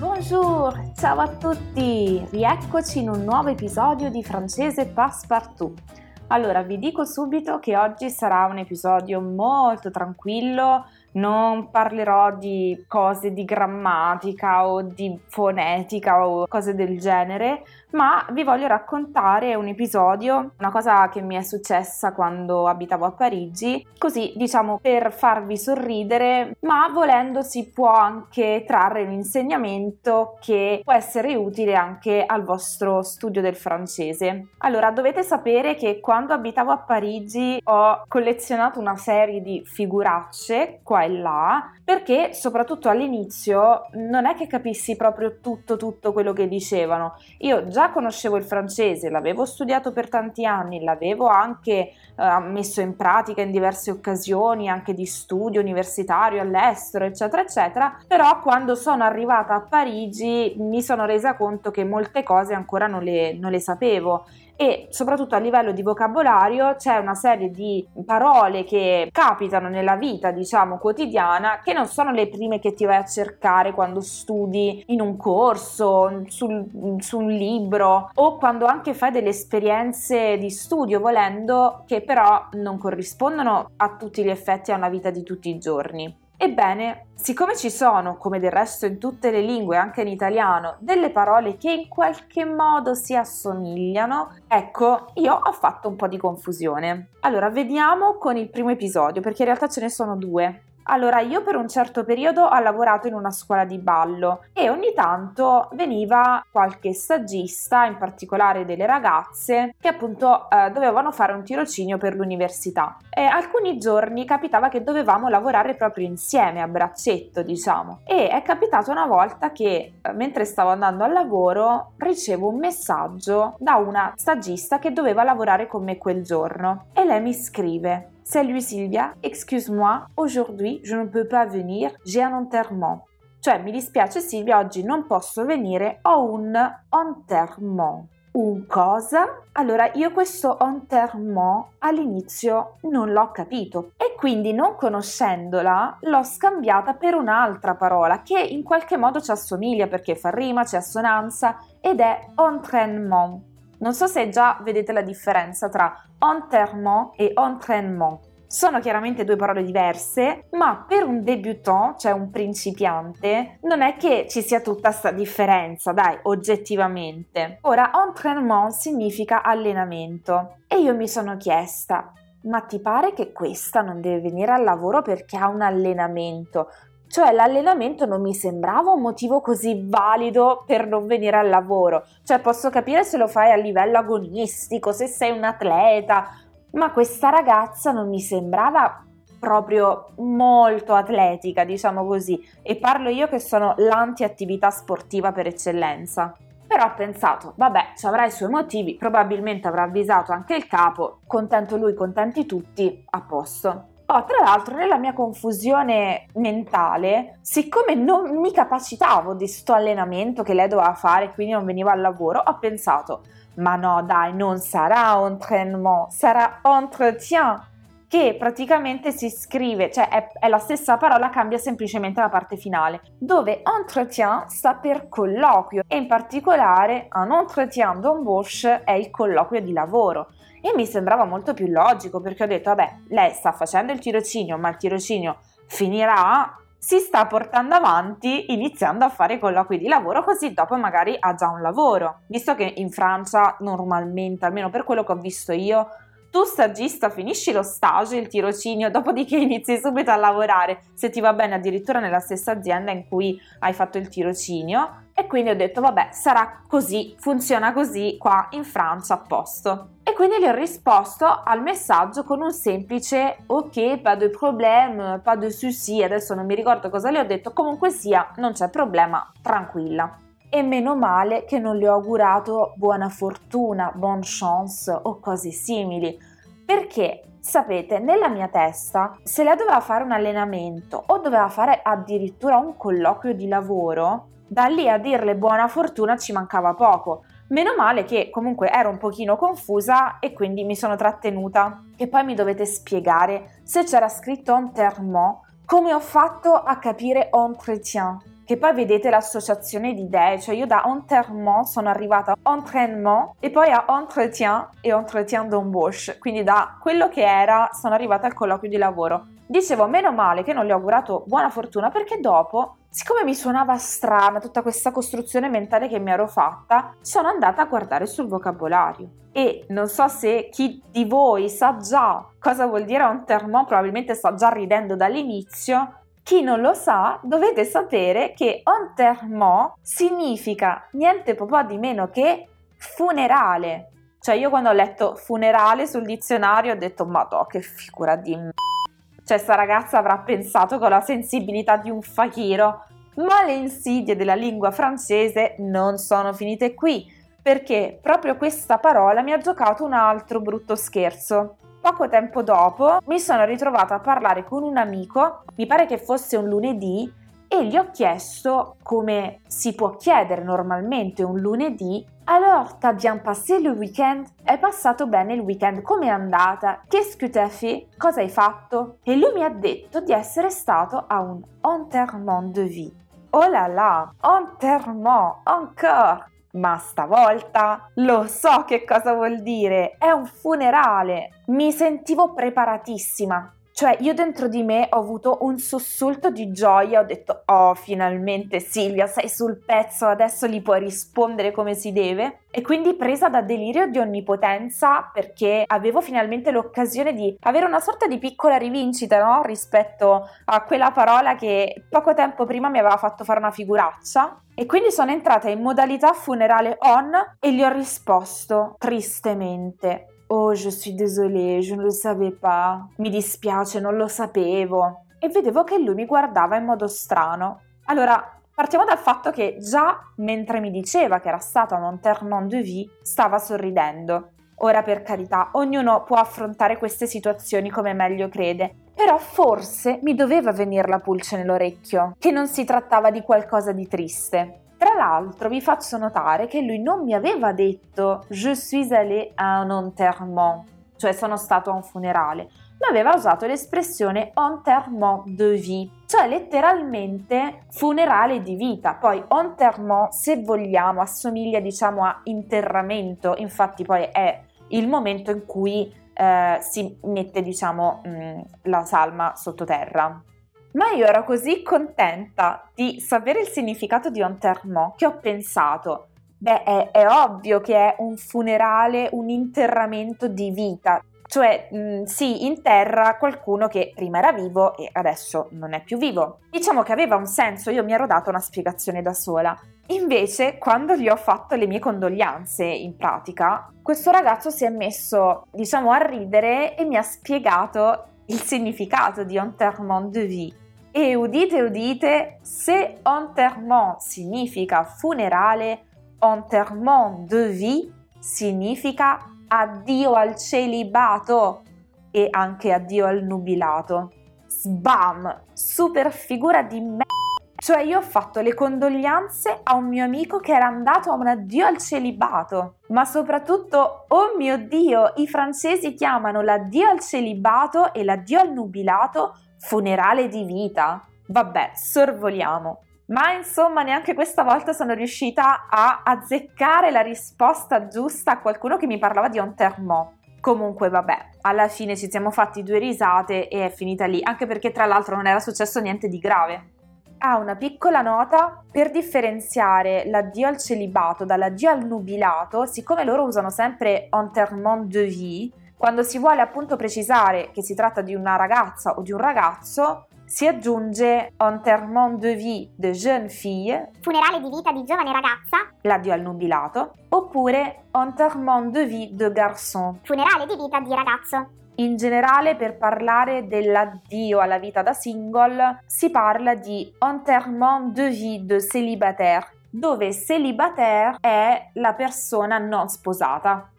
Bonjour, ciao a tutti! Rieccoci in un nuovo episodio di Francese Passepartout. Allora, vi dico subito che oggi sarà un episodio molto tranquillo, non parlerò di cose di grammatica o di fonetica o cose del genere, ma vi voglio raccontare un episodio, una cosa che mi è successa quando abitavo a Parigi, così diciamo per farvi sorridere, ma volendo si può anche trarre un insegnamento che può essere utile anche al vostro studio del francese. Allora, dovete sapere che quando abitavo a Parigi ho collezionato una serie di figuracce qua e là, perché soprattutto all'inizio non è che capissi proprio tutto tutto quello che dicevano. Io già conoscevo il francese, l'avevo studiato per tanti anni, l'avevo anche eh, messo in pratica in diverse occasioni, anche di studio universitario all'estero, eccetera, eccetera, però quando sono arrivata a Parigi mi sono resa conto che molte cose ancora non le, non le sapevo e soprattutto a livello di vocabolario c'è una serie di parole che capitano nella vita, diciamo, quotidiana che non sono le prime che ti vai a cercare quando studi in un corso, sul, su un libro o quando anche fai delle esperienze di studio volendo che però non corrispondono a tutti gli effetti a una vita di tutti i giorni. Ebbene, siccome ci sono, come del resto in tutte le lingue, anche in italiano, delle parole che in qualche modo si assomigliano, ecco, io ho fatto un po' di confusione. Allora, vediamo con il primo episodio, perché in realtà ce ne sono due. Allora, io per un certo periodo ho lavorato in una scuola di ballo e ogni tanto veniva qualche stagista, in particolare delle ragazze, che appunto eh, dovevano fare un tirocinio per l'università. E alcuni giorni capitava che dovevamo lavorare proprio insieme, a braccetto, diciamo. E è capitato una volta che eh, mentre stavo andando al lavoro ricevo un messaggio da una stagista che doveva lavorare con me quel giorno e lei mi scrive Salut Silvia, excuse-moi, aujourd'hui je ne peux pas venir, j'ai un enterrement. Cioè, mi dispiace Silvia, oggi non posso venire, ho un enterrement. Un cosa? Allora, io questo enterrement all'inizio non l'ho capito e quindi non conoscendola l'ho scambiata per un'altra parola che in qualche modo ci assomiglia perché fa rima, c'è assonanza ed è entraînement. Non so se già vedete la differenza tra enterrement e entraînement. Sono chiaramente due parole diverse, ma per un débutant, cioè un principiante, non è che ci sia tutta questa differenza, dai, oggettivamente. Ora, entraînement significa allenamento e io mi sono chiesta, ma ti pare che questa non deve venire al lavoro perché ha un allenamento? Cioè l'allenamento non mi sembrava un motivo così valido per non venire al lavoro. Cioè posso capire se lo fai a livello agonistico, se sei un atleta, ma questa ragazza non mi sembrava proprio molto atletica, diciamo così, e parlo io che sono l'anti-attività sportiva per eccellenza. Però ho pensato, vabbè, ci avrà i suoi motivi, probabilmente avrà avvisato anche il capo, contento lui, contenti tutti, a posto. Oh, tra l'altro, nella mia confusione mentale, siccome non mi capacitavo di sto allenamento che lei doveva fare, quindi non veniva al lavoro, ho pensato, ma no, dai, non sarà entraînement, sarà entretien, che praticamente si scrive, cioè è, è, la stessa parola, cambia semplicemente la parte finale, dove entretien sta per colloquio e in particolare un entretien d'embauche è il colloquio di lavoro e mi sembrava molto più logico perché ho detto, vabbè, lei sta facendo il tirocinio, ma il tirocinio finirà, si sta portando avanti iniziando a fare colloqui di lavoro così dopo magari ha già un lavoro. Visto che in Francia normalmente, almeno per quello che ho visto io, tu stagista finisci lo stage, il tirocinio, dopodiché inizi subito a lavorare, se ti va bene addirittura nella stessa azienda in cui hai fatto il tirocinio e quindi ho detto vabbè sarà così, funziona così qua in Francia a posto. E quindi gli ho risposto al messaggio con un semplice ok, pas de problème, pas de souci, adesso non mi ricordo cosa le ho detto, comunque sia non c'è problema, tranquilla e meno male che non le ho augurato buona fortuna, bonne chance o cose simili, perché sapete, nella mia testa, se lei doveva fare un allenamento o doveva fare addirittura un colloquio di lavoro, da lì a dirle buona fortuna ci mancava poco. Meno male che comunque ero un pochino confusa e quindi mi sono trattenuta. E poi mi dovete spiegare se c'era scritto enterrement, come ho fatto a capire entretien che poi vedete l'associazione di idee, cioè io da enterrement sono arrivata a entraînement e poi a entretien e entretien d'embauche, quindi da quello che era sono arrivata al colloquio di lavoro. Dicevo, meno male che non gli ho augurato buona fortuna perché dopo, siccome mi suonava strana tutta questa costruzione mentale che mi ero fatta, sono andata a guardare sul vocabolario. E non so se chi di voi sa già cosa vuol dire enterrement, probabilmente sta già ridendo dall'inizio, chi non lo sa, dovete sapere che enterrement significa niente po' di meno che funerale. Cioè io quando ho letto funerale sul dizionario ho detto ma che figura di m***a. Cioè sta ragazza avrà pensato con la sensibilità di un fakiro. Ma le insidie della lingua francese non sono finite qui, perché proprio questa parola mi ha giocato un altro brutto scherzo. Poco tempo dopo mi sono ritrovata a parlare con un amico, mi pare che fosse un lunedì, e gli ho chiesto come si può chiedere normalmente un lunedì Alors, t'as bien passé le weekend? È passato bene il weekend? Come è andata? Qu'est-ce que t'as fait? Cosa hai fatto? E lui mi ha detto di essere stato a un enterrement de vie. Oh là là, enterrement, encore! Ma stavolta lo so che cosa vuol dire, è un funerale. Mi sentivo preparatissima. Cioè, io dentro di me ho avuto un sussulto di gioia, ho detto, oh, finalmente Silvia, sei sul pezzo, adesso gli puoi rispondere come si deve. E quindi presa da delirio di onnipotenza perché avevo finalmente l'occasione di avere una sorta di piccola rivincita, no? Rispetto a quella parola che poco tempo prima mi aveva fatto fare una figuraccia. E quindi sono entrata in modalità funerale on e gli ho risposto tristemente. Oh, je suis désolée, je ne le savais pas. Mi dispiace, non lo sapevo. E vedevo che lui mi guardava in modo strano. Allora, partiamo dal fatto che già mentre mi diceva che era stata un enterrement de vie, stava sorridendo. Ora, per carità, ognuno può affrontare queste situazioni come meglio crede, però forse mi doveva venire la pulce nell'orecchio, che non si trattava di qualcosa di triste. Tra l'altro vi faccio notare che lui non mi aveva detto je suis allé à un enterrement, cioè sono stato a un funerale, ma aveva usato l'espressione enterrement de vie, cioè letteralmente funerale di vita. Poi enterrement, se vogliamo, assomiglia diciamo a interramento, infatti poi è il momento in cui eh, si mette diciamo mh, la salma sottoterra. Ma io ero così contenta di sapere il significato di enterrement che ho pensato, beh, è, è ovvio che è un funerale, un interramento di vita, cioè mh, si interra qualcuno che prima era vivo e adesso non è più vivo. Diciamo che aveva un senso, io mi ero data una spiegazione da sola. Invece, quando gli ho fatto le mie condoglianze in pratica, questo ragazzo si è messo, diciamo, a ridere e mi ha spiegato il significato di enterrement de vie. E udite, udite, se enterrement significa funerale, enterrement de vie significa addio al celibato e anche addio al nubilato. Sbam! Super figura di me. Cioè io ho fatto le condoglianze a un mio amico che era andato a un addio al celibato. Ma soprattutto, oh mio Dio, i francesi chiamano l'addio al celibato e l'addio al nubilato funerale di vita. Vabbè, sorvoliamo. Ma insomma, neanche questa volta sono riuscita a azzeccare la risposta giusta a qualcuno che mi parlava di enterrement. Comunque, vabbè, alla fine ci siamo fatti due risate e è finita lì, anche perché tra l'altro non era successo niente di grave. Ha una piccola nota per differenziare l'addio al celibato dall'addio al nubilato, siccome loro usano sempre enterrement de vie, quando si vuole appunto precisare che si tratta di una ragazza o di un ragazzo, si aggiunge enterrement de vie de jeune fille, funerale di vita di giovane ragazza, l'addio al nubilato, oppure enterrement de vie de garçon, funerale di vita di ragazzo. In generale, per parlare dell'addio alla vita da single, si parla di enterrement de vie de célibataire, dove célibataire è la persona non sposata.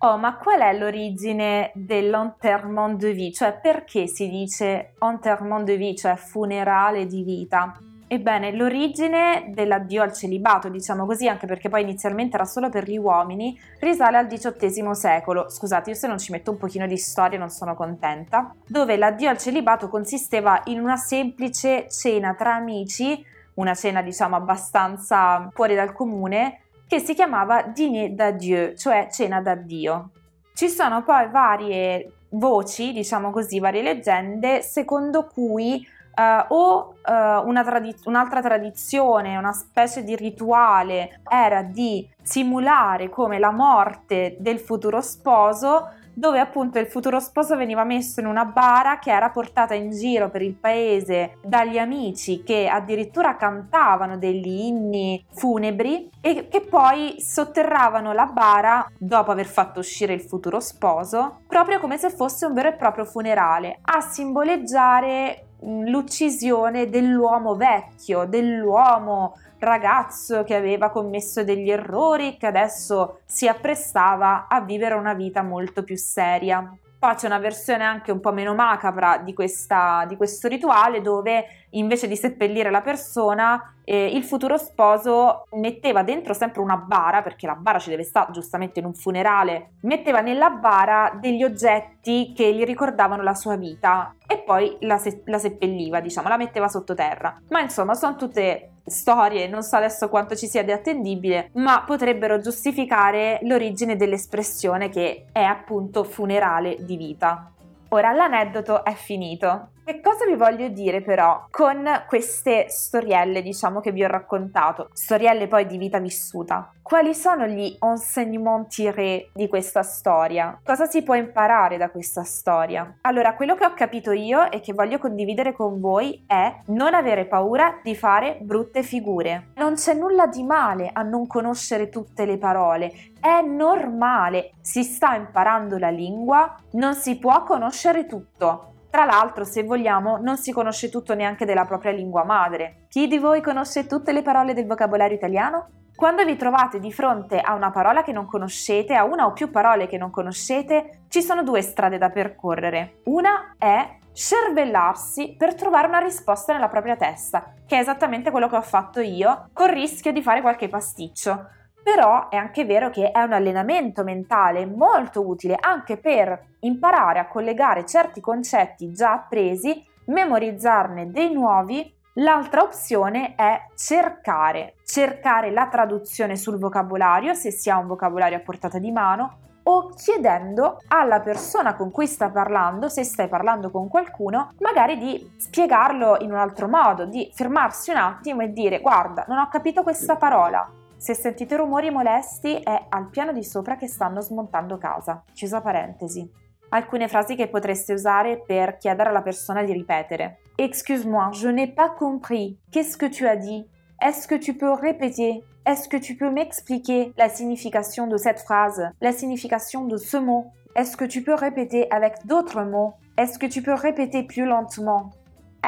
Oh, ma qual è l'origine dell'enterrement de vie? Cioè, perché si dice enterrement de vie, cioè funerale di vita? Ebbene, l'origine dell'addio al celibato, diciamo così, anche perché poi inizialmente era solo per gli uomini, risale al XVIII secolo. Scusate, io se non ci metto un pochino di storia non sono contenta. Dove l'addio al celibato consisteva in una semplice cena tra amici una cena diciamo abbastanza fuori dal comune, che si chiamava dîner d'adieu, cioè cena d'addio. Ci sono poi varie voci, diciamo così, varie leggende, secondo cui Uh, o uh, una tradiz- un'altra tradizione, una specie di rituale era di simulare come la morte del futuro sposo dove appunto il futuro sposo veniva messo in una bara che era portata in giro per il paese dagli amici che addirittura cantavano degli inni funebri e che poi sotterravano la bara dopo aver fatto uscire il futuro sposo, proprio come se fosse un vero e proprio funerale, a simboleggiare l'uccisione dell'uomo vecchio, dell'uomo ragazzo che aveva commesso degli errori che adesso si apprestava a vivere una vita molto più seria. Poi c'è una versione anche un po' meno macabra di, questa, di questo rituale dove invece di seppellire la persona eh, il futuro sposo metteva dentro sempre una bara, perché la bara ci deve stare giustamente in un funerale, metteva nella bara degli oggetti che gli ricordavano la sua vita e poi la, se- la seppelliva, diciamo, la metteva sottoterra. Ma insomma, sono tutte storie, non so adesso quanto ci sia di attendibile, ma potrebbero giustificare l'origine dell'espressione che è appunto funerale di vita. Ora l'aneddoto è finito. Che cosa vi voglio dire però con queste storielle, diciamo, che vi ho raccontato? Storielle poi di vita vissuta. Quali sono gli enseignements tirés di questa storia? Cosa si può imparare da questa storia? Allora, quello che ho capito io e che voglio condividere con voi è non avere paura di fare brutte figure. Non c'è nulla di male a non conoscere tutte le parole, è normale. Si sta imparando la lingua, non si può conoscere tutto. Tra l'altro, se vogliamo, non si conosce tutto neanche della propria lingua madre. Chi di voi conosce tutte le parole del vocabolario italiano? Quando vi trovate di fronte a una parola che non conoscete, a una o più parole che non conoscete, ci sono due strade da percorrere. Una è cervellarsi per trovare una risposta nella propria testa, che è esattamente quello che ho fatto io, col rischio di fare qualche pasticcio. Però è anche vero che è un allenamento mentale molto utile anche per imparare a collegare certi concetti già appresi, memorizzarne dei nuovi. L'altra opzione è cercare, cercare la traduzione sul vocabolario se si ha un vocabolario a portata di mano o chiedendo alla persona con cui stai parlando, se stai parlando con qualcuno, magari di spiegarlo in un altro modo, di fermarsi un attimo e dire guarda, non ho capito questa parola, se sentite rumori molesti è al piano di sopra che stanno smontando casa. Chiusa parentesi. Alcune frasi che potreste usare per chiedere alla persona di ripetere. Excuse-moi, je n'ai pas compris. Qu'est-ce que tu as dit? Est-ce que tu peux répéter? Est-ce que tu peux m'expliquer la signification de cette phrase? La signification de ce mot? Est-ce que tu peux répéter avec d'autres mots? Est-ce que tu peux répéter plus lentement?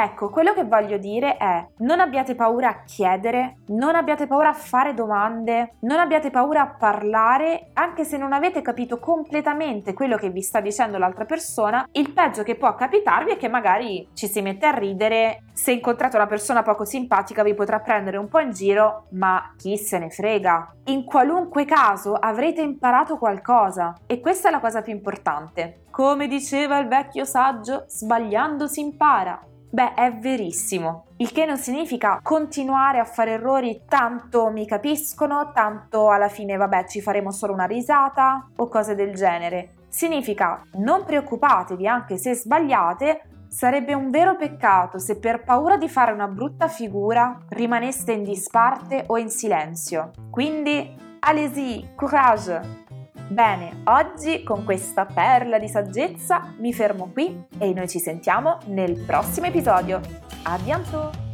Ecco, quello che voglio dire è non abbiate paura a chiedere, non abbiate paura a fare domande, non abbiate paura a parlare, anche se non avete capito completamente quello che vi sta dicendo l'altra persona, il peggio che può capitarvi è che magari ci si mette a ridere, se incontrate una persona poco simpatica vi potrà prendere un po' in giro, ma chi se ne frega. In qualunque caso avrete imparato qualcosa e questa è la cosa più importante. Come diceva il vecchio saggio, sbagliando si impara. Beh, è verissimo. Il che non significa continuare a fare errori tanto mi capiscono, tanto alla fine vabbè ci faremo solo una risata o cose del genere. Significa non preoccupatevi anche se sbagliate, sarebbe un vero peccato se per paura di fare una brutta figura rimaneste in disparte o in silenzio. Quindi, allez-y, courage! Bene, oggi con questa perla di saggezza mi fermo qui e noi ci sentiamo nel prossimo episodio. A bientôt!